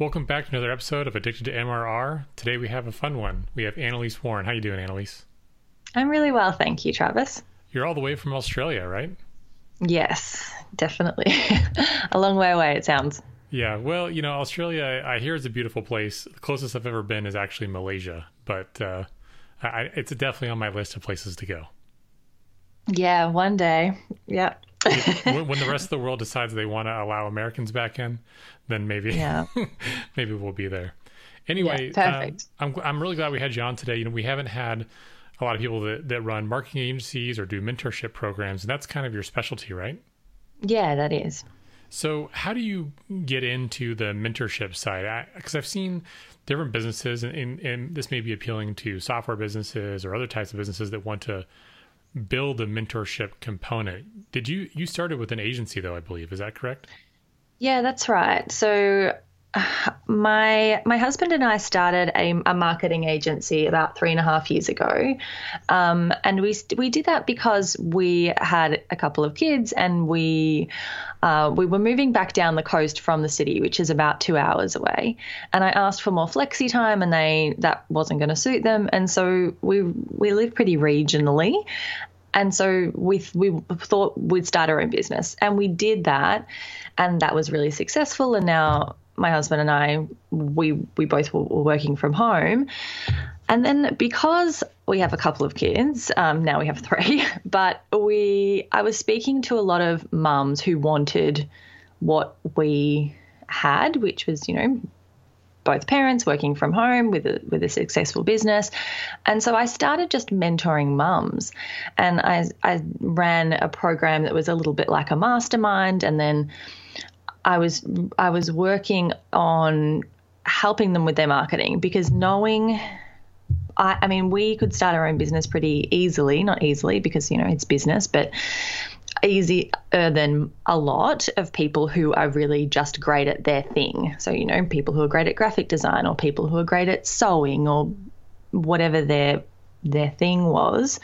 Welcome back to another episode of Addicted to MRR. Today we have a fun one. We have Annalise Warren. How you doing, Annalise? I'm really well, thank you, Travis. You're all the way from Australia, right? Yes, definitely. a long way away, it sounds. Yeah, well, you know, Australia, I hear is a beautiful place. The closest I've ever been is actually Malaysia, but uh, I, it's definitely on my list of places to go. Yeah, one day. Yep. when, the rest of the world decides they want to allow Americans back in, then maybe yeah. maybe we'll be there. Anyway, yeah, perfect. Um, I'm I'm really glad we had you on today. You know, we haven't had a lot of people that, that run marketing agencies or do mentorship programs, and that's kind of your specialty, right? Yeah, that is. So, how do you get into the mentorship side? Because I've seen different businesses, and, and, and, this may be appealing to software businesses or other types of businesses that want to build a mentorship component. Did you you started with an agency though? I believe is that correct? Yeah, that's right. So my my husband and I started a, a, marketing agency about three and a half years ago, um, and we we did that because we had a couple of kids and we uh, we were moving back down the coast from the city, which is about two hours away. And I asked for more flexi time, and they that wasn't going to suit them, and so we we live pretty regionally, and so we we thought we'd start our own business, and we did that, and that was really successful. And now my husband and I, we we both were working from home, and then because we have a couple of kids, um, now we have three, but we I was speaking to a lot of mums who wanted what we had, which was you know both parents working from home with a, with a successful business. And so I started just mentoring mums. And I, I ran a program that was a little bit like a mastermind. And then I was I was working on helping them with their marketing because knowing I, I mean we could start our own business pretty easily, not easily because you know it's business, but easier than a lot of people who are really just great at their thing. So, you know, people who are great at graphic design or people who are great at sewing or whatever their their thing was.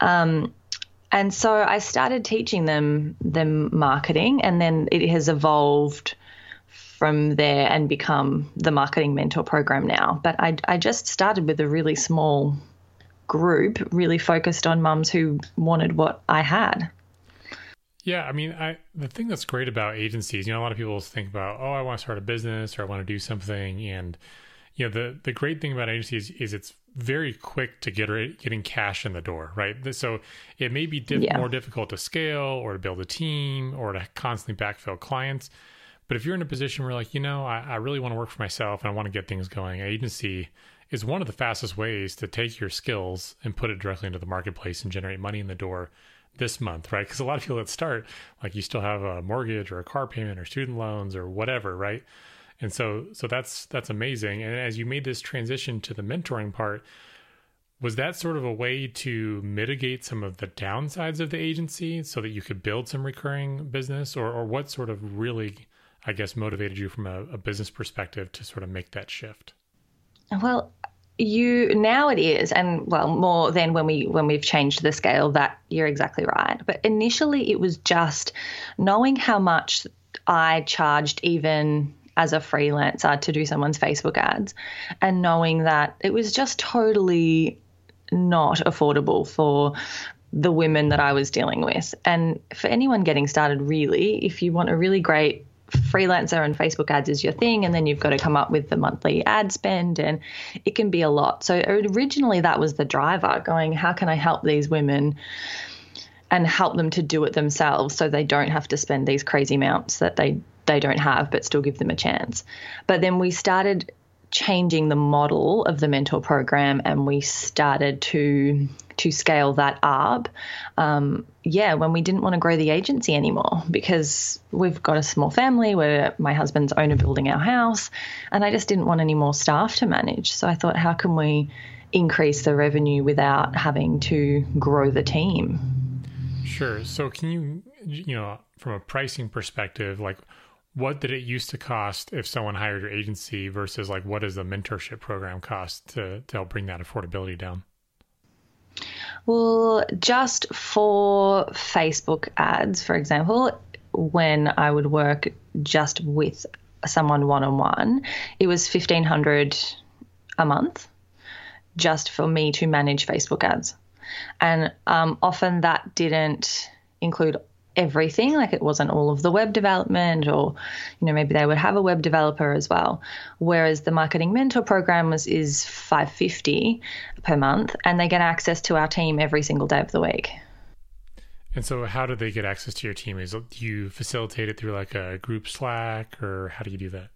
Um, and so I started teaching them them marketing, and then it has evolved from there and become the marketing mentor program now. But I, I just started with a really small group, really focused on mums who wanted what I had. Yeah, I mean, I the thing that's great about agencies, you know, a lot of people think about, oh, I want to start a business or I want to do something, and you know, the the great thing about agencies is it's very quick to get getting cash in the door, right? So it may be diff- yeah. more difficult to scale or to build a team or to constantly backfill clients. But if you're in a position where, like, you know, I, I really want to work for myself and I want to get things going, agency is one of the fastest ways to take your skills and put it directly into the marketplace and generate money in the door this month, right? Because a lot of people that start, like you still have a mortgage or a car payment or student loans or whatever, right? And so, so that's that's amazing. And as you made this transition to the mentoring part, was that sort of a way to mitigate some of the downsides of the agency so that you could build some recurring business, or or what sort of really, I guess, motivated you from a, a business perspective to sort of make that shift? Well, you now it is and well more than when we when we've changed the scale that you're exactly right but initially it was just knowing how much i charged even as a freelancer to do someone's facebook ads and knowing that it was just totally not affordable for the women that I was dealing with. And for anyone getting started, really, if you want a really great freelancer and Facebook ads is your thing, and then you've got to come up with the monthly ad spend, and it can be a lot. So originally, that was the driver going, how can I help these women? And help them to do it themselves so they don't have to spend these crazy amounts that they, they don't have, but still give them a chance. But then we started changing the model of the mentor program and we started to to scale that up. Um, yeah when we didn't want to grow the agency anymore because we've got a small family where my husband's owner building our house and i just didn't want any more staff to manage. So i thought how can we increase the revenue without having to grow the team? Sure. So can you you know from a pricing perspective like what did it used to cost if someone hired your agency versus like what does the mentorship program cost to, to help bring that affordability down? Well, just for Facebook ads, for example, when I would work just with someone one on one, it was fifteen hundred a month just for me to manage Facebook ads, and um, often that didn't include everything like it wasn't all of the web development or you know maybe they would have a web developer as well. Whereas the marketing mentor program was is 550 per month and they get access to our team every single day of the week. And so how do they get access to your team? Is do you facilitate it through like a group slack or how do you do that?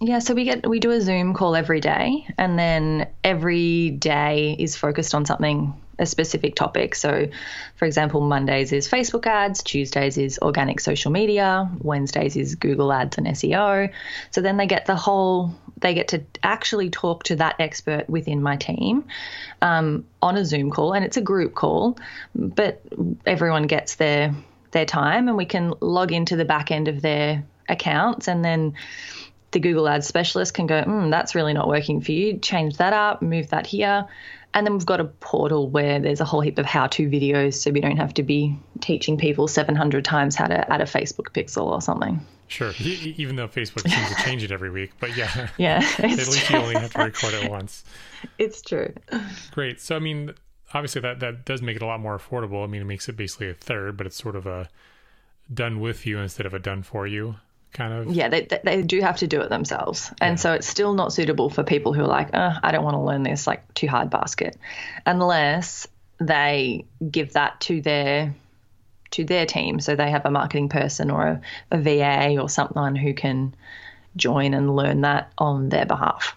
Yeah, so we get we do a Zoom call every day, and then every day is focused on something a specific topic. So, for example, Mondays is Facebook ads, Tuesdays is organic social media, Wednesdays is Google ads and SEO. So then they get the whole, they get to actually talk to that expert within my team um, on a Zoom call, and it's a group call, but everyone gets their their time, and we can log into the back end of their accounts, and then the Google Ads specialist can go, mm, that's really not working for you. Change that up, move that here. And then we've got a portal where there's a whole heap of how to videos so we don't have to be teaching people 700 times how to add a Facebook pixel or something. Sure. Even though Facebook seems to change it every week, but yeah. Yeah. At least true. you only have to record it once. It's true. Great. So, I mean, obviously that, that does make it a lot more affordable. I mean, it makes it basically a third, but it's sort of a done with you instead of a done for you kind of yeah they, they do have to do it themselves. And yeah. so it's still not suitable for people who are like oh, i don't want to learn this like too hard basket. Unless they give that to their to their team. So they have a marketing person or a, a va or someone who can join and learn that on their behalf.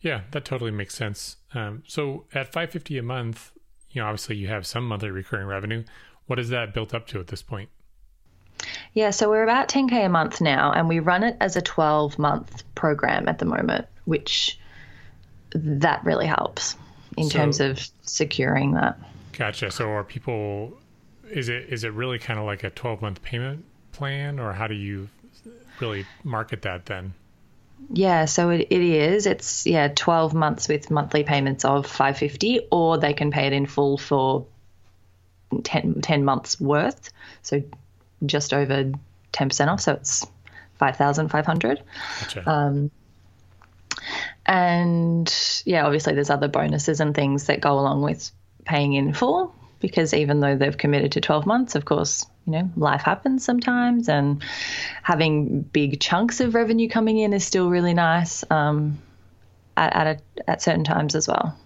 Yeah that totally makes sense. Um, so at 550 a month you know obviously you have some monthly recurring revenue. What is that built up to at this point yeah, so we're about 10K a month now, and we run it as a 12 month program at the moment, which that really helps in so, terms of securing that. Gotcha. So are people, is it is it really kind of like a 12 month payment plan, or how do you really market that then? Yeah, so it, it is. It's yeah, 12 months with monthly payments of 550 or they can pay it in full for 10, 10 months worth. So just over 10% off. So it's 5,500. Gotcha. Um, and yeah, obviously there's other bonuses and things that go along with paying in full because even though they've committed to 12 months, of course, you know, life happens sometimes and having big chunks of revenue coming in is still really nice um, at, at, a, at certain times as well.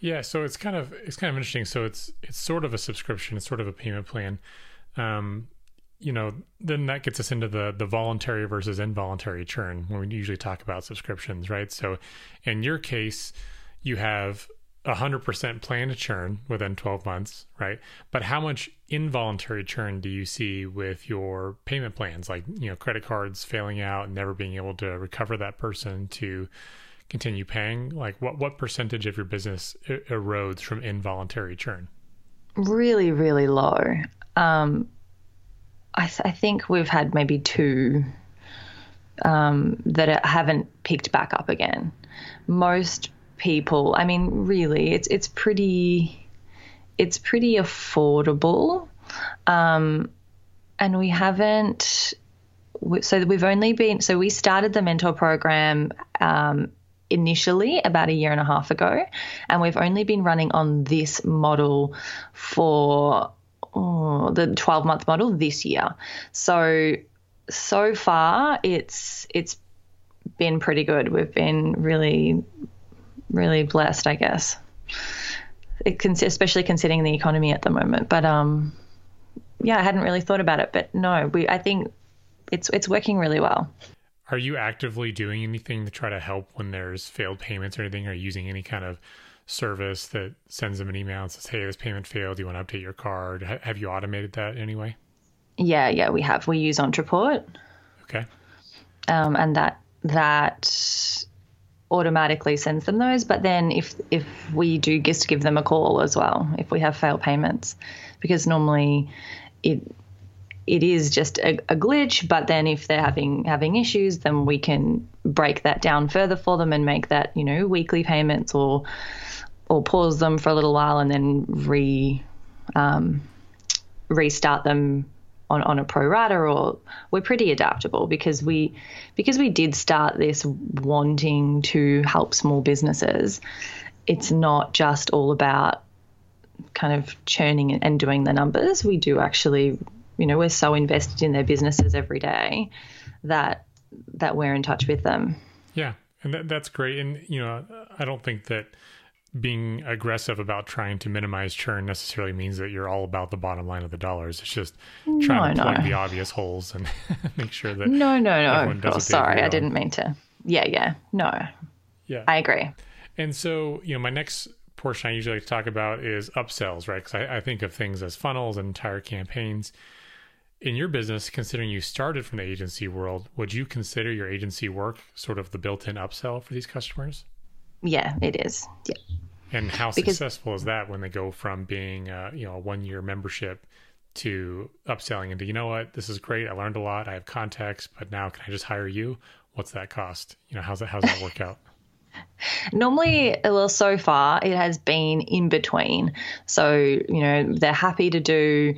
Yeah, so it's kind of it's kind of interesting. So it's it's sort of a subscription, it's sort of a payment plan. Um, you know, then that gets us into the the voluntary versus involuntary churn when we usually talk about subscriptions, right? So, in your case, you have a hundred percent plan to churn within 12 months, right? But how much involuntary churn do you see with your payment plans, like you know, credit cards failing out and never being able to recover that person to continue paying? Like, what what percentage of your business erodes from involuntary churn? Really, really low. Um, I, th- I think we've had maybe two um, that haven't picked back up again. Most people, I mean, really, it's it's pretty it's pretty affordable, um, and we haven't. So we've only been so we started the mentor program um, initially about a year and a half ago, and we've only been running on this model for oh, the 12 month model this year. So so far it's it's been pretty good. We've been really really blessed, I guess. It, especially considering the economy at the moment. But um, yeah, I hadn't really thought about it. But no, we I think it's it's working really well. Are you actively doing anything to try to help when there's failed payments or anything? Are you using any kind of service that sends them an email and says, "Hey, this payment failed. Do you want to update your card?" H- have you automated that anyway? Yeah, yeah, we have. We use Ontraport. Okay. Um, and that that automatically sends them those. But then if if we do just give them a call as well, if we have failed payments, because normally it it is just a, a, glitch. But then if they're having having issues, then we can break that down further for them and make that you know weekly payments or or pause them for a little while and then re um, restart them on, on a pro rata or we're pretty adaptable because we because we did start this wanting to help small businesses. It's not just all about kind of churning and doing the numbers. We do actually you know we're so invested in their businesses every day that that we're in touch with them. Yeah. And that, that's great. And you know i don't think that being aggressive about trying to minimize churn necessarily means that you're all about the bottom line of the dollars. It's just trying no, to plug no. the obvious holes and make sure that no, no, no. Oh, sorry, I didn't mean to. Yeah, yeah, no. Yeah, I agree. And so, you know, my next portion I usually like to talk about is upsells, right? Because I, I think of things as funnels and entire campaigns. In your business, considering you started from the agency world, would you consider your agency work sort of the built-in upsell for these customers? Yeah, it is. Yeah. And how because, successful is that when they go from being a, you know a one year membership to upselling into you know what this is great I learned a lot I have context but now can I just hire you? What's that cost? You know how's that how's that work out? Mm-hmm. Normally, uh, well, so far it has been in between. So you know they're happy to do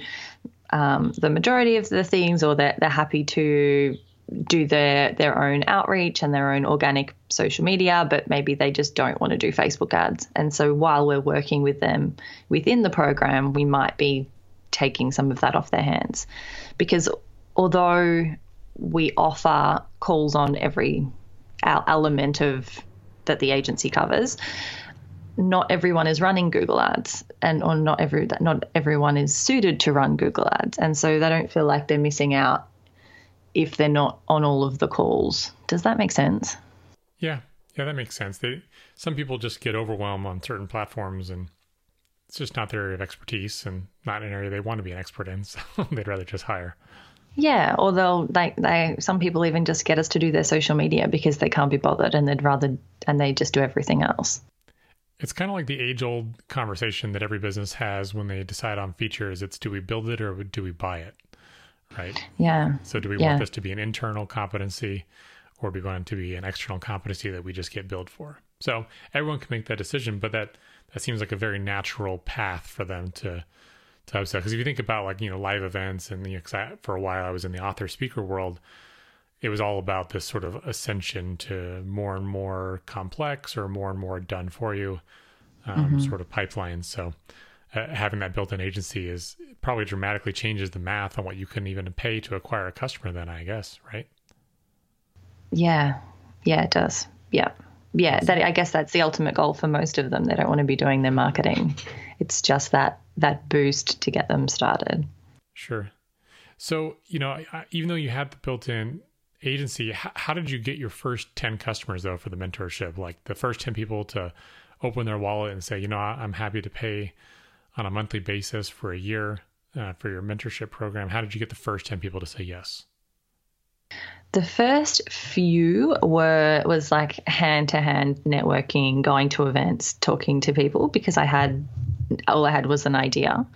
um, the majority of the things, or they're, they're happy to do their their own outreach and their own organic social media, but maybe they just don't want to do Facebook ads. And so while we're working with them within the program, we might be taking some of that off their hands. Because although we offer calls on every element of that the agency covers, not everyone is running Google Ads, and or not every not everyone is suited to run Google Ads, and so they don't feel like they're missing out if they're not on all of the calls. Does that make sense? Yeah, yeah, that makes sense. They some people just get overwhelmed on certain platforms, and it's just not their area of expertise, and not an area they want to be an expert in. So they'd rather just hire. Yeah, or they'll like they some people even just get us to do their social media because they can't be bothered, and they'd rather and they just do everything else. It's kind of like the age old conversation that every business has when they decide on features. It's do we build it or do we buy it? Right? Yeah. So do we yeah. want this to be an internal competency or do we want it to be an external competency that we just get billed for? So everyone can make that decision, but that that seems like a very natural path for them to to have Because if you think about like you know live events and you know, I, for a while I was in the author speaker world, it was all about this sort of ascension to more and more complex or more and more done for you um, mm-hmm. sort of pipelines. So uh, having that built-in agency is probably dramatically changes the math on what you can even pay to acquire a customer then i guess right? Yeah. Yeah it does. Yeah yeah that i guess that's the ultimate goal for most of them. They don't want to be doing their marketing. It's just that that boost to get them started. Sure. So you know even though you had the built-in agency how, how did you get your first 10 customers though for the mentorship? Like the first 10 people to open their wallet and say you know i'm happy to pay on a monthly basis for a year uh, for your mentorship program. How did you get the first 10 people to say yes? The first few were was like hand to hand networking, going to events, talking to people because I had all I had was an idea.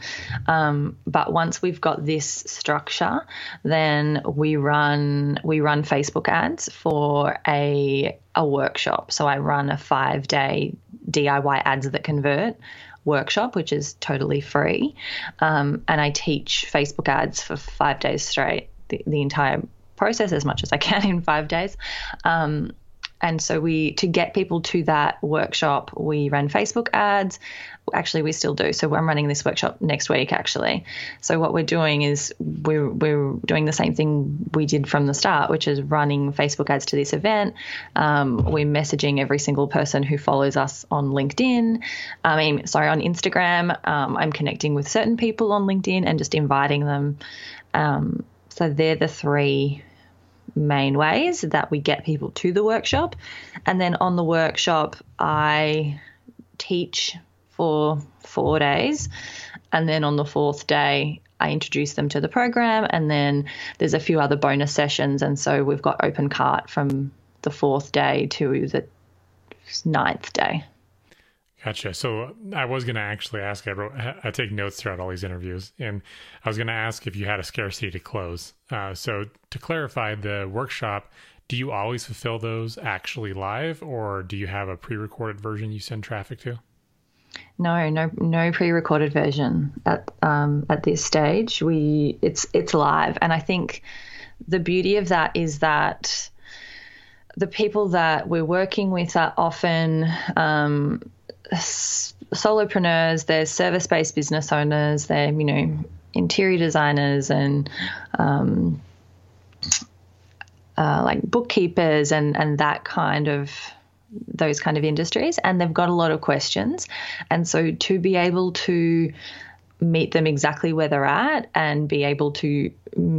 Um, but once we've got this structure, then we run we run Facebook ads for a a workshop. So I run a five day DIY ads that convert workshop, which is totally free. Um, and I teach Facebook ads for five days straight, the, the, entire process as much as I can in five days. Um, and so we to get people to that workshop, we ran Facebook ads. Actually, we still do. So I'm running this workshop next week. Actually, so what we're doing is we're we're doing the same thing we did from the start, which is running Facebook ads to this event. Um, we're messaging every single person who follows us on LinkedIn. I mean, sorry, on Instagram. Um, I'm connecting with certain people on LinkedIn and just inviting them. Um, so they're the three main ways that we get people to the workshop. And then on the workshop, I teach for four days. And then on the fourth day, I introduce them to the program. And then there's a few other bonus sessions. And so we've got open cart from the fourth day to the ninth day. Gotcha. So I was going to actually ask. I wrote. I take notes throughout all these interviews, and I was going to ask if you had a scarcity to close. Uh, so to clarify, the workshop. Do you always fulfill those actually live, or do you have a pre-recorded version you send traffic to? No, no, no pre-recorded version at um, at this stage. We it's it's live, and I think the beauty of that is that the people that we're working with are often um, solopreneurs. They're service-based business owners. They're you know interior designers and um, uh, like bookkeepers and and that kind of those kind of industries and they've got a lot of questions and so to be able to meet them exactly where they're at and be able to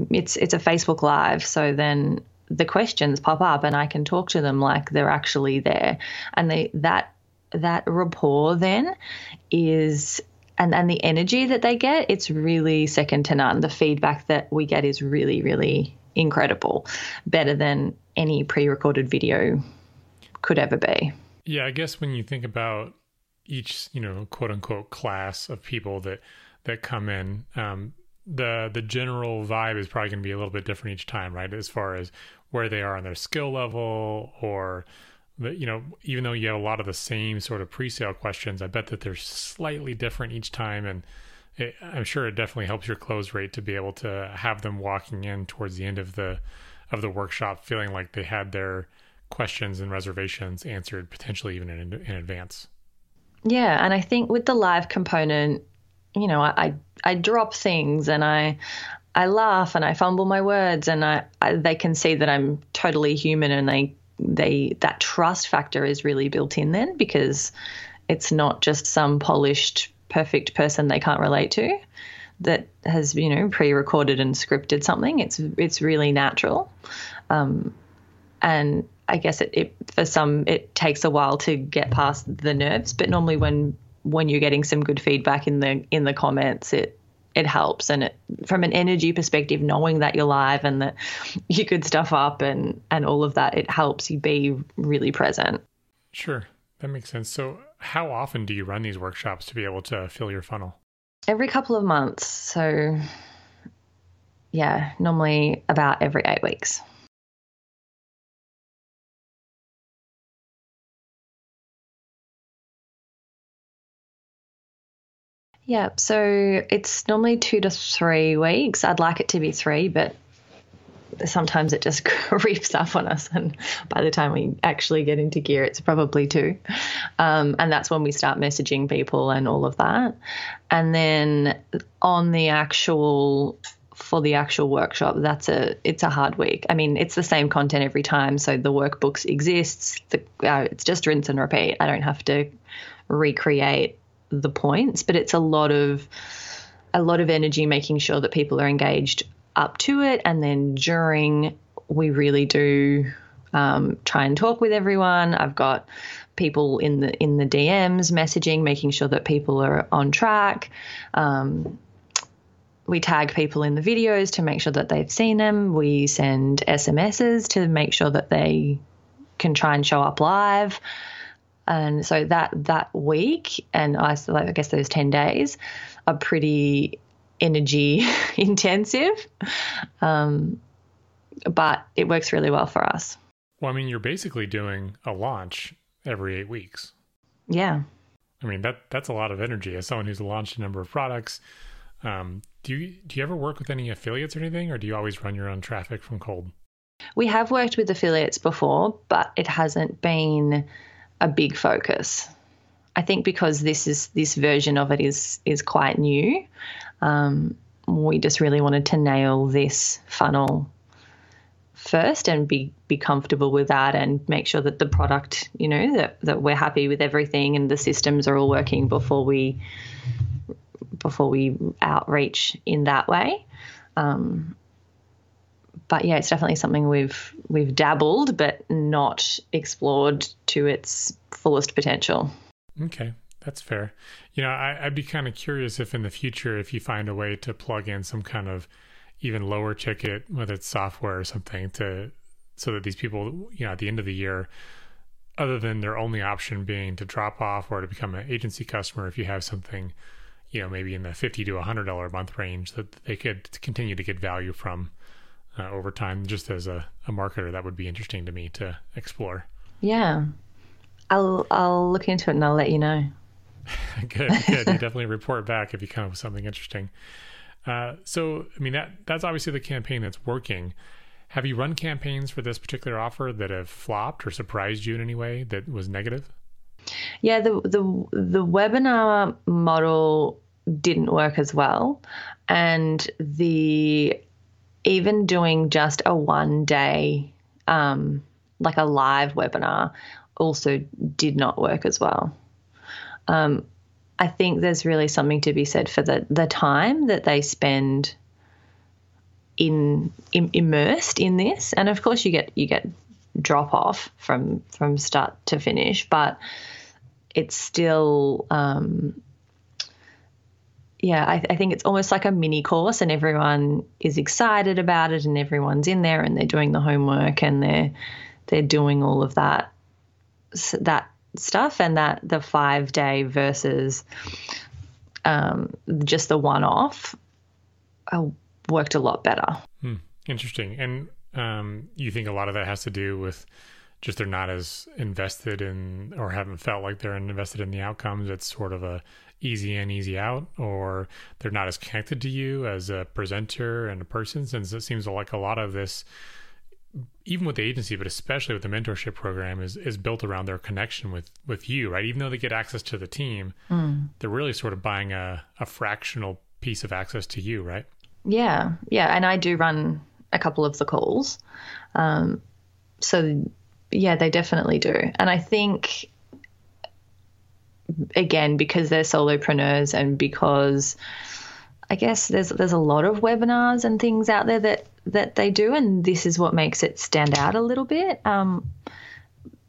it's it's a Facebook live so then the questions pop up and I can talk to them like they're actually there and they that that rapport then is and and the energy that they get it's really second to none the feedback that we get is really really incredible better than any pre-recorded video could ever be. Yeah, I guess when you think about each, you know, quote unquote class of people that that come in, um, the the general vibe is probably going to be a little bit different each time, right? As far as where they are on their skill level, or the, you know, even though you have a lot of the same sort of pre-sale questions, I bet that they're slightly different each time, and it, I'm sure it definitely helps your close rate to be able to have them walking in towards the end of the of the workshop feeling like they had their questions and reservations answered potentially even in, in advance. Yeah, and I think with the live component, you know, I I drop things and I I laugh and I fumble my words and I, I they can see that I'm totally human and they they that trust factor is really built in then because it's not just some polished perfect person they can't relate to that has you know pre-recorded and scripted something. It's it's really natural. Um, and I guess it, it, for some it takes a while to get past the nerves, but normally when when you're getting some good feedback in the in the comments, it it helps and it from an energy perspective, knowing that you're live and that you could stuff up and and all of that, it helps you be really present. Sure, that makes sense. So, how often do you run these workshops to be able to fill your funnel? Every couple of months. So, yeah, normally about every eight weeks. Yeah, so it's normally two to three weeks. I'd like it to be three, but sometimes it just creeps up on us. And by the time we actually get into gear, it's probably two. Um, and that's when we start messaging people and all of that. And then on the actual for the actual workshop that's a it's a hard week i mean it's the same content every time so the workbooks exists the, uh, it's just rinse and repeat i don't have to recreate the points, but it's a lot of a lot of energy making sure that people are engaged up to it, and then during we really do um, try and talk with everyone. I've got people in the in the DMs messaging, making sure that people are on track. Um, we tag people in the videos to make sure that they've seen them. We send SMSs to make sure that they can try and show up live and so that that week and I, I guess those 10 days are pretty energy intensive. Um, but it works really well for us. Well i mean you're basically doing a launch every eight weeks. Yeah. I mean that that's a lot of energy. As someone who's launched a number of products um, do you do you ever work with any affiliates or anything or do you always run your own traffic from cold? We have worked with affiliates before but it hasn't been a big focus. I think because this is this version of it is is quite new. Um, we just really wanted to nail this funnel first and be be comfortable with that and make sure that the product, you know, that that we're happy with everything and the systems are all working before we before we outreach in that way. Um, but yeah, it's definitely something we've we've dabbled but not explored to its fullest potential. Okay, that's fair. You know, I, would be kind of curious if in the future, if you find a way to plug in some kind of even lower ticket, whether it's software or something, to so that these people, you know, at the end of the year, other than their only option being to drop off or to become an agency customer, if you have something, you know, maybe in the fifty to a hundred dollar a month range, that they could continue to get value from uh, over time just as a, a marketer that would be interesting to me to explore yeah i'll i'll look into it and i'll let you know good, good. You definitely report back if you come up with something interesting. Uh, so, I mean, that that's obviously the campaign that's working. Have you run campaigns for this particular offer that have flopped or surprised you in any way that was negative? Yeah, the the the webinar model didn't work as well, and the even doing just a one day, um, like a live webinar, also did not work as well. Um, I think there's really something to be said for the the time that they spend in, in immersed in this, and of course you get you get drop off from from start to finish, but it's still um, yeah, I, I, think it's almost like a mini course, and everyone is excited about it, and everyone's in there, and they're doing the homework, and they're they're doing all of that that stuff, and that the five day versus um, just the one off uh, worked a lot better. Hmm. Interesting, and um, you think a lot of that has to do with just they're not as invested in or haven't felt like they're invested in the outcomes. It's sort of a easy in, easy out, or they're not as connected to you as a presenter and a person. Since it seems like a lot of this, even with the agency, but especially with the mentorship program, is is built around their connection with with you, right? Even though they get access to the team, mm. they're really sort of buying a a fractional piece of access to you, right? Yeah, yeah, and I do run a couple of the calls. Um, so yeah, they definitely do. And I think again because they're solopreneurs and because I guess there's there's a lot of webinars and things out there that that they do, and this is what makes it stand out a little bit. Um,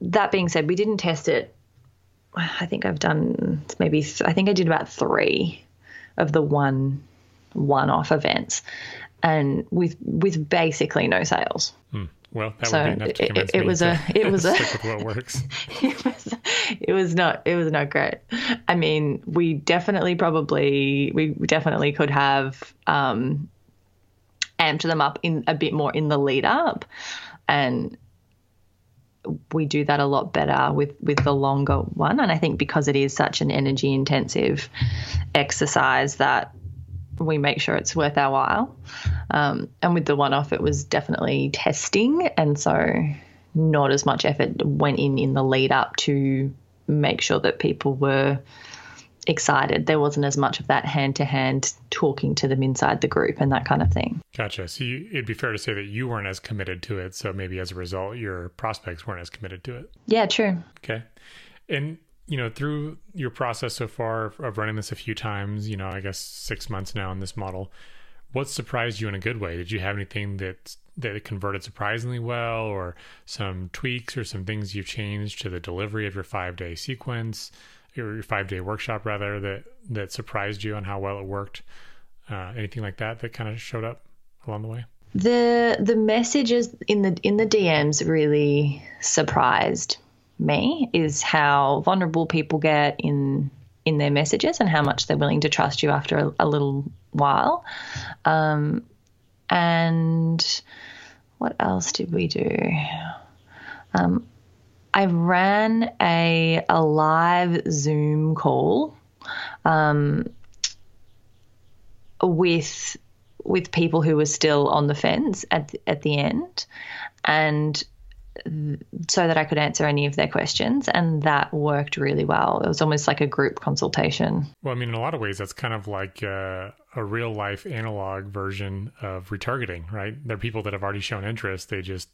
that being said, we didn't test it. I think I've done maybe I think I did about three of the one one-off events, and with with basically no sales. Hmm. Well, that so would be enough to convince it, it, was a it was a what works. it was it was not it was not great. I mean, we definitely probably we definitely could have um, amped them up in a bit more in the lead up, and we do that a lot better with with the longer one. And I think because it is such an energy intensive exercise that we make sure it's worth our while. Um, and with the one off, it was definitely testing. And so not as much effort went in in the lead up to make sure that people were excited. There wasn't as much of that hand to hand talking to them inside the group and that kind of thing. Gotcha. So you, it'd be fair to say that you weren't as committed to it. So maybe as a result, your prospects weren't as committed to it. Yeah, true. Okay. And you know, through your process so far of running this a few times, you know, I guess six months now in this model, what surprised you in a good way? Did you have anything that that converted surprisingly well, or some tweaks or some things you've changed to the delivery of your five day sequence, or your five day workshop rather, that that surprised you on how well it worked? Uh, anything like that that kind of showed up along the way? The the messages in the in the DMs really surprised me is how vulnerable people get in in their messages and how much they're willing to trust you after a, a little while. Um, and what else did we do? Um, I ran a a live Zoom call um, with with people who were still on the fence at at the end, and so that I could answer any of their questions. And that worked really well. It was almost like a group consultation. Well, I mean, in a lot of ways, that's kind of like uh, a real life analog version of retargeting, right? There are people that have already shown interest, they just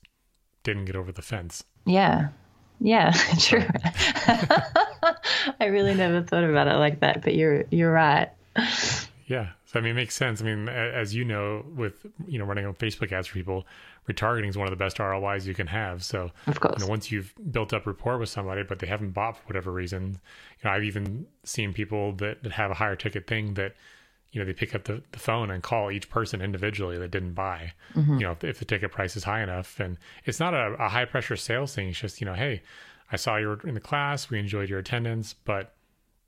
didn't get over the fence. Yeah. Yeah, true. I really never thought about it like that, but you're you're right. Yeah. So I mean, it makes sense. I mean, as you know, with you know running on Facebook ads for people, retargeting is one of the best ROIs you can have. So of course, you know, once you've built up rapport with somebody, but they haven't bought for whatever reason, you know, I've even seen people that, that have a higher ticket thing that you know they pick up the, the phone and call each person individually that didn't buy mm-hmm. you know if, if, the ticket price is high enough and it's not a, a high pressure sales thing it's just you know hey i saw you were in the class we enjoyed your attendance but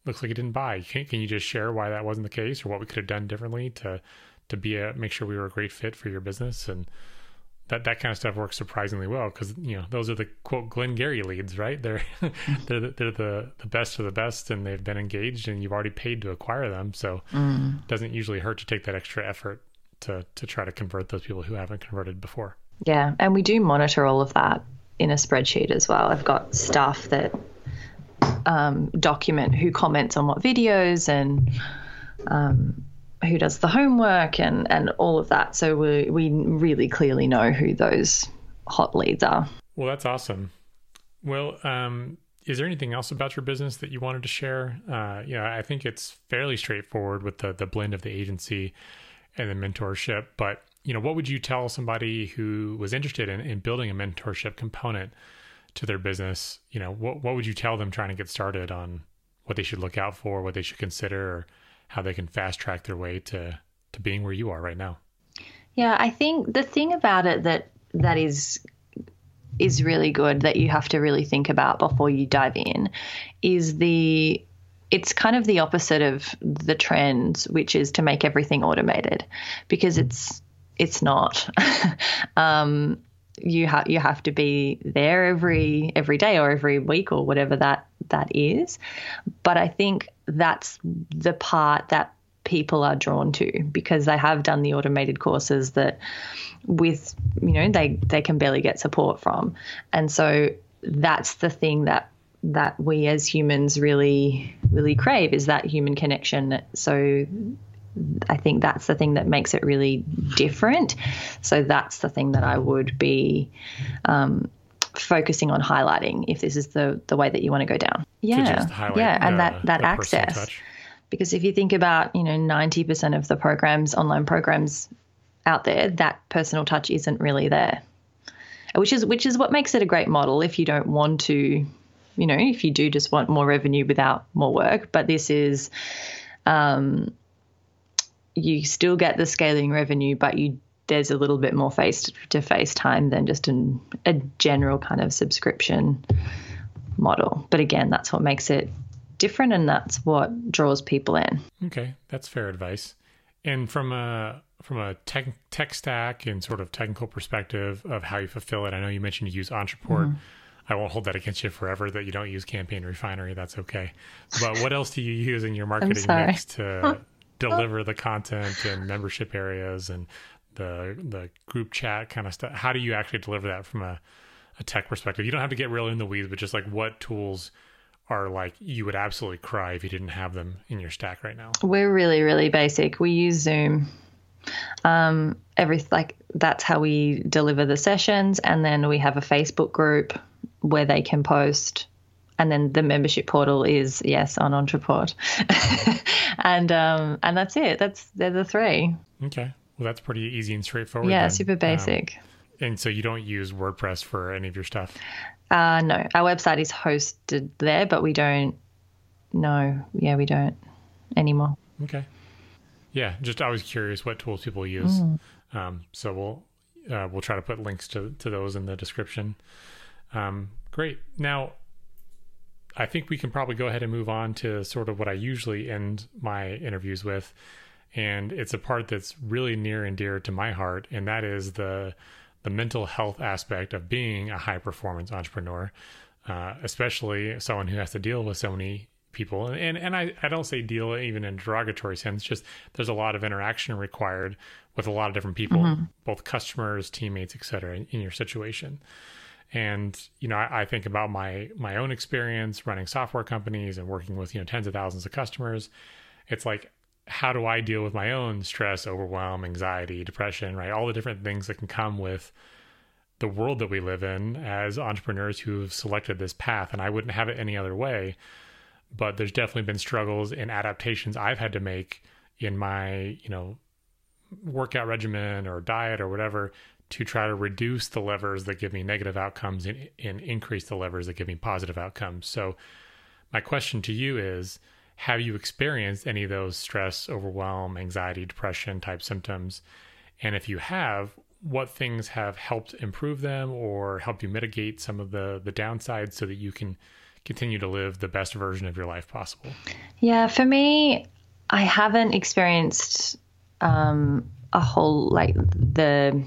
looks like you didn't buy. Can, can you just share why that wasn't the case or what we could have done differently to to be a make sure we were a great fit for your business? And that that kind of stuff works surprisingly well because you know those are the quote Glengarry leads, right? They're they're the, they're the the best of the best, and they've been engaged, and you've already paid to acquire them. So mm. it doesn't usually hurt to take that extra effort to to try to convert those people who haven't converted before. Yeah, and we do monitor all of that in a spreadsheet as well. I've got staff that um, document who comments on what videos and um, who does the homework and and all of that. So we we really clearly know who those hot leads are. Well, that's awesome. Well, um, is there anything else about your business that you wanted to share? Uh, I think it's fairly straightforward with the the blend of the agency and the mentorship. But you know, what would you tell somebody who was interested in, in building a mentorship component to their business? You know, what what would you tell them trying to get started on what they should look out for, what they should consider, or how they can fast track their way to to being where you are right now. Yeah, I think the thing about it that that is is really good that you have to really think about before you dive in is the it's kind of the opposite of the trends which is to make everything automated because it's it's not um, you have you have to be there every every day or every week or whatever that that is. But i think that's the part that people are drawn to because they have done the automated courses that with you know they they can barely get support from. And so that's the thing that that we as humans really really crave is that human connection. So I think that's the thing that makes it really different. So that's the thing that I would be um, focusing on highlighting if this is the the way that you want to go down. Yeah, yeah, and that that access. Because if you think about you know ninety percent of the programs, online programs out there, that personal touch isn't really there, which is which is what makes it a great model. If you don't want to, you know, if you do just want more revenue without more work, but this is. Um, you still get the scaling revenue, but you there's a little bit more face to face time than just an, a general kind of subscription model. But again, that's what makes it different and that's what draws people in. Okay, that's fair advice. And from a from a tech tech stack and sort of technical perspective of how you fulfill it, I know you mentioned you use Ontraport. Mm-hmm. I won't hold that against you forever that you don't use Campaign Refinery. That's okay. But what else do you use in your marketing mix to deliver the content and membership areas and the the group chat kind of stuff. How do you actually deliver that from a, a tech perspective? You don't have to get really in the weeds but just like what tools are like you would absolutely cry if you didn't have them in your stack right now? We're really really basic. We use zoom um every like that's how we deliver the sessions and then we have a facebook group where they can post and then the membership portal is yes on Ontraport, and um, and that's it. That's they're the three. Okay, well that's pretty easy and straightforward. Yeah, then. super um, basic. Um, and so you don't use WordPress for any of your stuff. Uh, no, our website is hosted there, but we don't. No, yeah, we don't anymore. Okay. Yeah, just I was curious what tools people use. Mm. Um, so we'll uh, we'll try to put links to to those in the description. Um, great. Now I think we can probably go ahead and move on to sort of what I usually end my interviews with. And it's a part that's really near and dear to my heart, and that is the the mental health aspect of being a high performance entrepreneur, uh, especially someone who has to deal with so many people. And and I, I don't say deal even in derogatory sense, just there's a lot of interaction required with a lot of different people, mm-hmm. both customers, teammates, etc in, in your situation. And you know, I, I, think about my my own experience running software companies and working with you know tens of thousands of customers. It's like, how do I deal with my own stress, overwhelm, anxiety, depression, right? All the different things that can come with the world that we live in as entrepreneurs who've selected this path. And I wouldn't have it any other way. But there's definitely been struggles and adaptations I've had to make in my, you know, workout regimen or diet or whatever to try to reduce the levers that give me negative outcomes and, and increase the levers that give me positive outcomes. So, my question to you is Have you experienced any of those stress, overwhelm, anxiety, depression type symptoms? And if you have, what things have helped improve them or help you mitigate some of the, the downsides so that you can continue to live the best version of your life possible? Yeah, for me, I haven't experienced um, a whole like the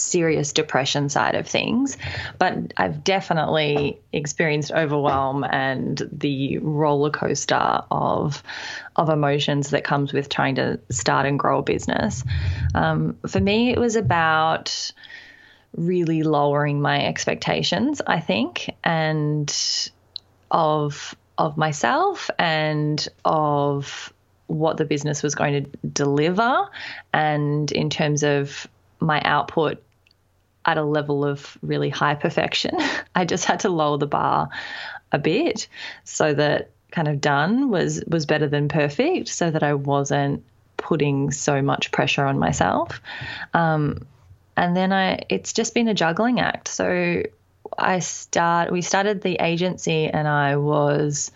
serious depression side of things. But I've definitely experienced overwhelm and the roller coaster of of emotions that comes with trying to start and grow a business. Um, for me, it was about really lowering my expectations, I think, and of of myself and of what the business was going to deliver and in terms of my output at a level of really high perfection. I just had to lower the bar a bit so that kind of done was was better than perfect so that I wasn't putting so much pressure on myself. Um, and then I it's just been a juggling act. So I start we started the agency and I was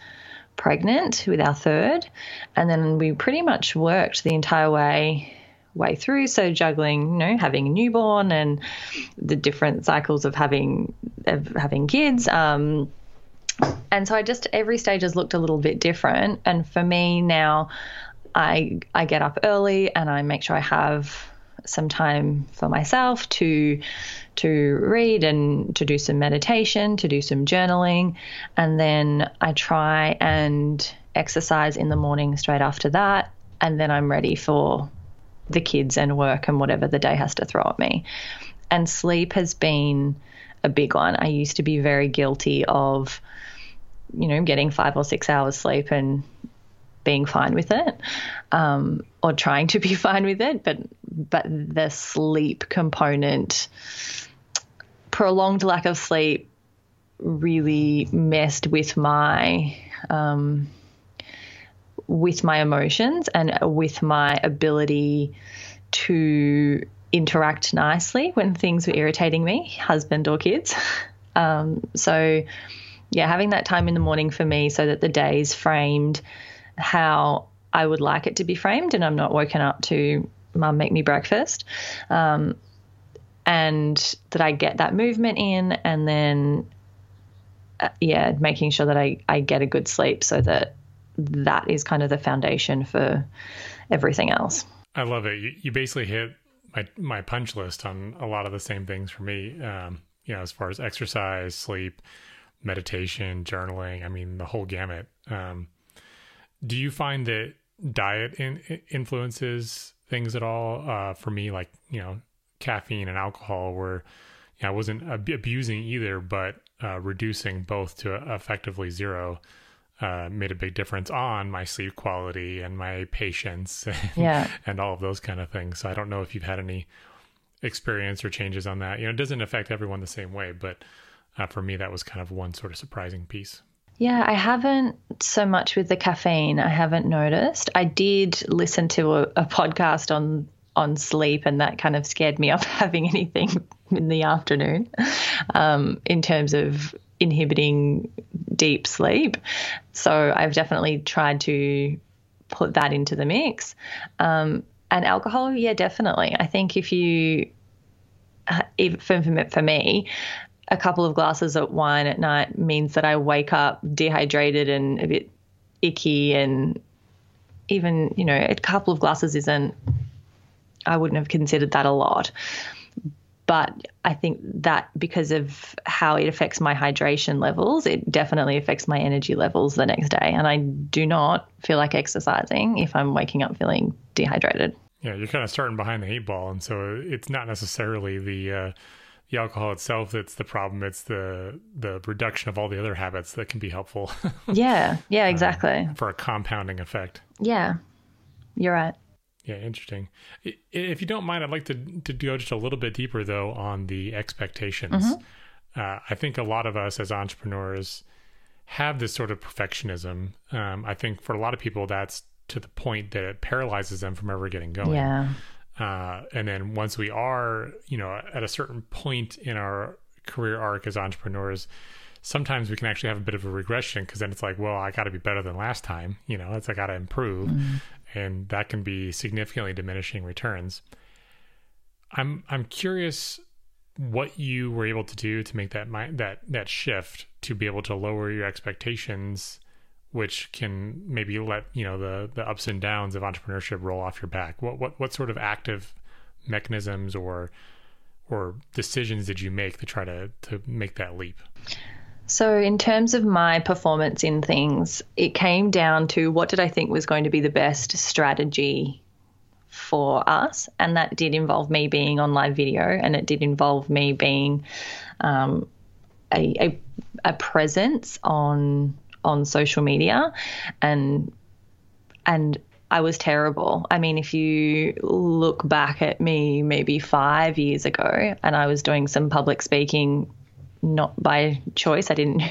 pregnant with our third and then we pretty much worked the entire way way through. So juggling you know having a newborn and the different cycles of having of having kids um, and so I just every stage has looked a little bit different. And for me now I I get up early and I make sure I have some time for myself to to read and to do some meditation, to do some journaling, and then I try and exercise in the morning straight after that, and then I'm ready for the kids and work and whatever the day has to throw at me. And sleep has been a big one. I used to be very guilty of you know getting 5 or 6 hours sleep and being fine with it um, or trying to be fine with it but but the sleep component prolonged lack of sleep really messed with my um, with my emotions and with my ability to interact nicely when things were irritating me, husband or kids. Um, so, yeah, having that time in the morning for me so that the day is framed how I would like it to be framed and I'm not woken up to mum make me breakfast. Um, and that I get that movement in, and then uh, yeah, making sure that I I get a good sleep so that that is kind of the foundation for everything else. I love it. You, you basically hit my my punch list on a lot of the same things for me. Um, you know, as far as exercise, sleep, meditation, journaling. I mean, the whole gamut. Um, do you find that diet in, influences things at all? Uh, for me, like you know, caffeine and alcohol were, you know, I wasn't ab- abusing either, but uh, reducing both to effectively zero uh, made a big difference on my sleep quality and my patience and, yeah. and all of those kind of things. So I don't know if you've had any experience or changes on that. You know, it doesn't affect everyone the same way, but uh, for me, that was kind of one sort of surprising piece. Yeah, I haven't so much with the caffeine. I haven't noticed. I did listen to a, a podcast on on sleep, and that kind of scared me off having anything in the afternoon um, in terms of inhibiting deep sleep. So I've definitely tried to put that into the mix. Um, and alcohol, yeah, definitely. I think if you, uh, for, for me, a couple of glasses of wine at night means that I wake up dehydrated and a bit icky and even you know a couple of glasses isn't I wouldn't have considered that a lot. But I think that because of how it affects my hydration levels, it definitely affects my energy levels the next day. And I do not feel like exercising if I'm waking up feeling dehydrated. Yeah, you're kind of starting behind the eight ball. And so it's not necessarily the. Uh, the alcohol itself that's the problem it's the the reduction of all the other habits that can be helpful yeah yeah exactly uh, for a compounding effect yeah you're right yeah, interesting. If you don't mind, I'd like to to go just a little bit deeper though on the expectations. Mm-hmm. Uh, I think a lot of us as entrepreneurs have this sort of perfectionism. Um, I think for a lot of people, that's to the point that it paralyzes them from ever getting going. Yeah. Uh, and then once we are, you know, at a certain point in our career arc as entrepreneurs, sometimes we can actually have a bit of a regression because then it's like, well, I got to be better than last time. You know, it's I got to improve. Mm and that can be significantly diminishing returns. I'm I'm curious what you were able to do to make that that that shift to be able to lower your expectations which can maybe let you know the the ups and downs of entrepreneurship roll off your back what what what sort of active mechanisms or or decisions did you make to try to to make that leap? So, in terms of my performance in things, it came down to what did I think was going to be the best strategy for us. And that did involve me being on live video and it did involve me being um, a, a, a presence on on social media and and I was terrible. I mean, if you look back at me maybe five years ago, and I was doing some public speaking, not by choice, I didn't,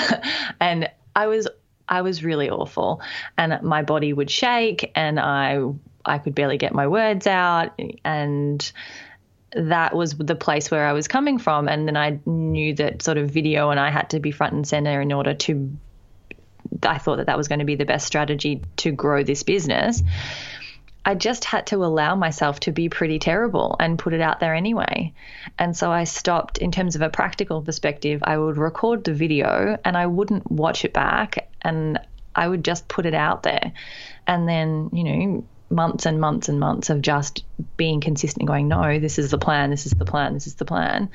and I was I was really awful, and my body would shake, and I I could barely get my words out, and that was the place where I was coming from. And then I knew that sort of video and I had to be front and center in order to I thought that that was going to be the best strategy to grow this business. I just had to allow myself to be pretty terrible and put it out there anyway. And so I stopped, in terms of a practical perspective, I would record the video and I wouldn't watch it back and I would just put it out there. And then, you know, months and months and months of just being consistent going no this is the plan this is the plan this is the plan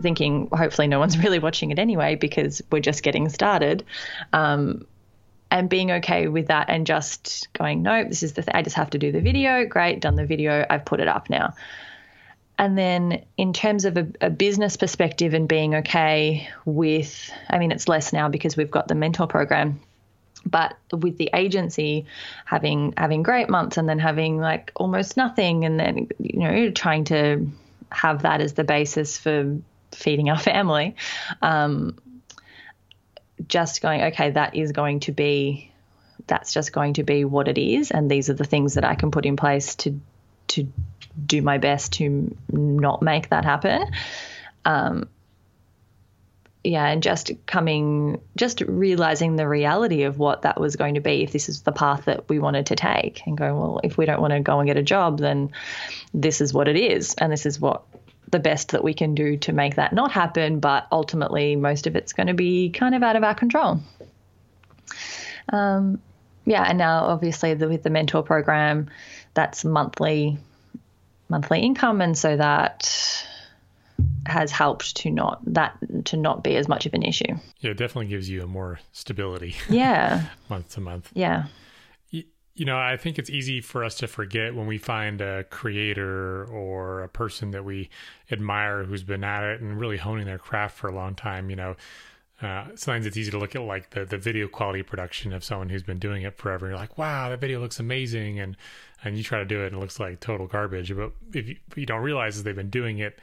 thinking hopefully no one's really watching it anyway because we're just getting started um, and being okay with that and just going, nope, this is the thing. I just have to do the video. Great, done the video. I've put it up now. And then, in terms of a, a, business perspective and being okay with, I mean, it's less now because we've got the mentor program, but with the agency having having great months and then having like almost nothing, and then you know trying to have that as the basis for feeding our family, um, just going, okay, that is going to be, that's just going to be what it is, and these are the things that I can put in place to to do my best to not make that happen. Um, yeah, and just coming, just realizing the reality of what that was going to be if this is the path that we wanted to take, and going, well, if we don't want to go and get a job, then this is what it is, and this is what the best that we can do to make that not happen, but ultimately, most of it's going to be kind of out of our control. Um, yeah, and now obviously the, with the mentor program, that's monthly monthly income, and so that has helped to not that to not be as much of an issue. Yeah, it definitely gives you a more stability. Yeah, month to month. Yeah you know, I think it's easy for us to forget when we find a creator or a person that we admire who's been at it and really honing their craft for a long time. You know, uh, sometimes it's easy to look at like the, the video quality production of someone who's been doing it forever. You're like, wow, that video looks amazing. And, and you try to do it and it looks like total garbage. But if you, if you don't realize is they've been doing it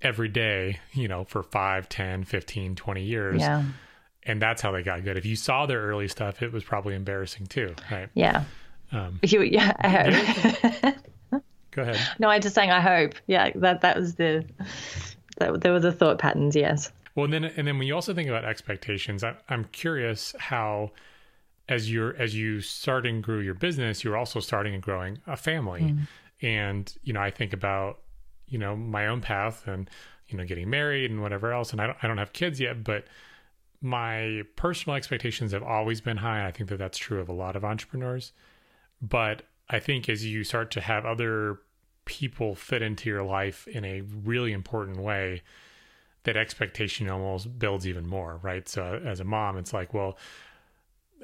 every day, you know, for 5, 10, 15, 20 years. Yeah. And that's how they got good. If you saw their early stuff, it was probably embarrassing too, right? Yeah. Um, you, yeah, I hope. Go ahead. No, I'm just saying. I hope. Yeah, that that was the that there were the thought patterns. Yes. Well, and then and then when you also think about expectations, I, I'm curious how, as you're as you start and grew your business, you're also starting and growing a family, mm. and you know I think about you know my own path and you know getting married and whatever else, and I don't I don't have kids yet, but my personal expectations have always been high. I think that that's true of a lot of entrepreneurs. But I think as you start to have other people fit into your life in a really important way, that expectation almost builds even more, right? So as a mom, it's like, well,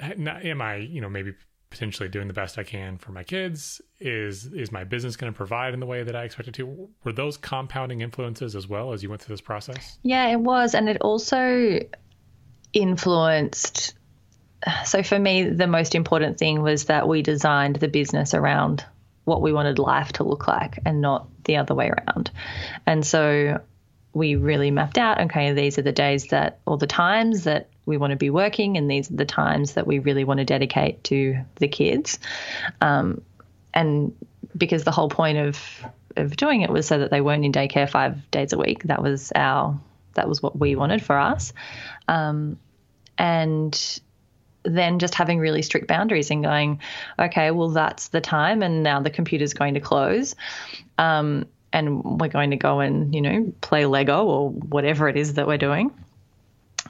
am I, you know, maybe potentially doing the best I can for my kids? Is is my business going to provide in the way that I expected to? Were those compounding influences as well as you went through this process? Yeah, it was, and it also influenced so for me, the most important thing was that we designed the business around what we wanted life to look like and not the other way around. And so we really mapped out okay, these are the days that, or the times that we want to be working, and these are the times that we really want to dedicate to the kids. Um, and because the whole point of of doing it was so that they weren't in daycare five days a week. That was our that was what we wanted for us. Um, and then just having really strict boundaries and going, okay, well, that's the time, and now the computer's going to close. Um, and we're going to go and, you know, play Lego or whatever it is that we're doing.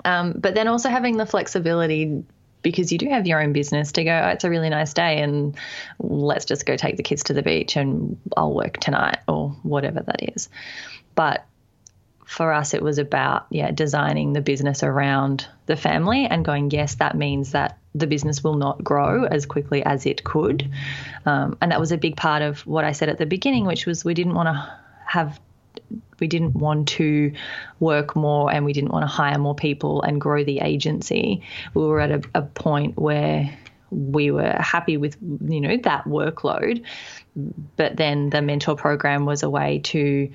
Um, but then also having the flexibility because you do have your own business to go, oh, it's a really nice day and let's just go take the kids to the beach and I'll work tonight or whatever that is. But for us, it was about yeah designing the business around the family and going yes, that means that the business will not grow as quickly as it could, um, and that was a big part of what I said at the beginning, which was we didn't want to have we didn't want to work more and we didn't want to hire more people and grow the agency. We were at a, a point where we were happy with you know that workload, but then the mentor program was a way to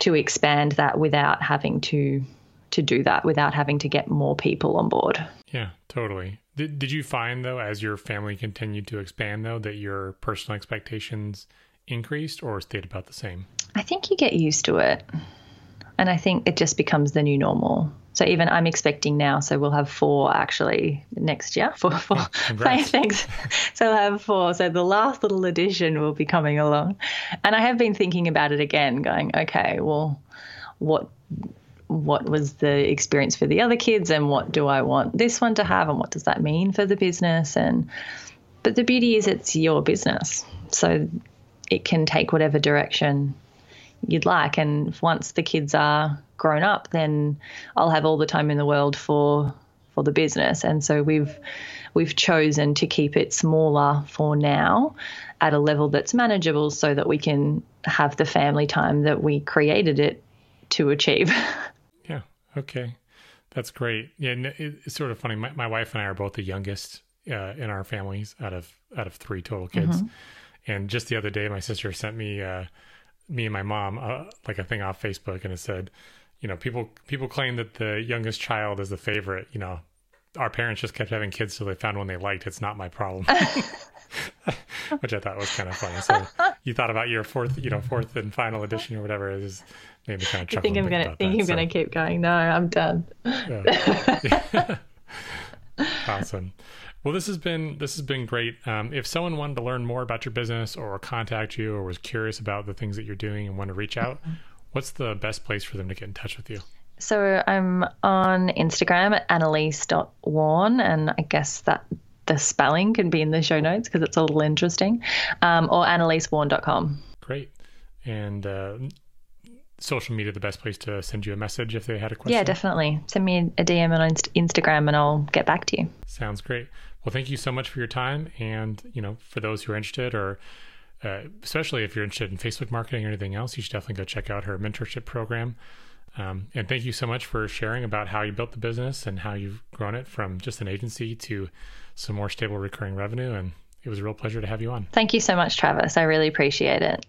to expand that without having to to do that without having to get more people on board. Yeah, totally. Did, did you find though as your family continued to expand though that your personal expectations increased or stayed about the same? I think you get used to it. And I think it just becomes the new normal. So even I'm expecting now, so we'll have four actually next year. Four, four. Congrats. Thanks. So I'll have four. So the last little addition will be coming along. And I have been thinking about it again, going, okay, well, what what was the experience for the other kids and what do I want this one to have and what does that mean for the business and but the beauty is it's your business. So it can take whatever direction you'd like. And once the kids are grown up, then I'll have all the time in the world for for the business. And so we've we've chosen to keep it smaller for now at a level that's manageable so that we can have the family time that we created it to achieve. Yeah. Okay. That's great. Yeah. It's sort of funny. My, my wife and I are both the youngest uh, in our families out of out of three total kids. Mm-hmm. And just the other day, my sister sent me uh, me and my mom uh, like a thing off Facebook, and it said, you know, people people claim that the youngest child is the favorite. You know, our parents just kept having kids, so they found one they liked. It's not my problem. Which I thought was kind of funny. So you thought about your fourth, you know, fourth and final edition or whatever. It just made me kind of chuckle. I think I'm gonna think that, I'm so. gonna keep going. No, I'm done. Yeah. awesome. Well, this has been this has been great. Um, if someone wanted to learn more about your business or contact you or was curious about the things that you're doing and want to reach out, mm-hmm. what's the best place for them to get in touch with you? So I'm on Instagram at annalise.warne, and I guess that the spelling can be in the show notes because it's a little interesting, um, or annalisewarne.com. Great. And uh, social media the best place to send you a message if they had a question? Yeah, definitely. Send me a DM on Instagram and I'll get back to you. Sounds great. Well, thank you so much for your time. And, you know, for those who are interested or uh, especially if you're interested in Facebook marketing or anything else, you should definitely go check out her mentorship program. Um, and thank you so much for sharing about how you built the business and how you've grown it from just an agency to some more stable recurring revenue. And it was a real pleasure to have you on. Thank you so much, Travis. I really appreciate it.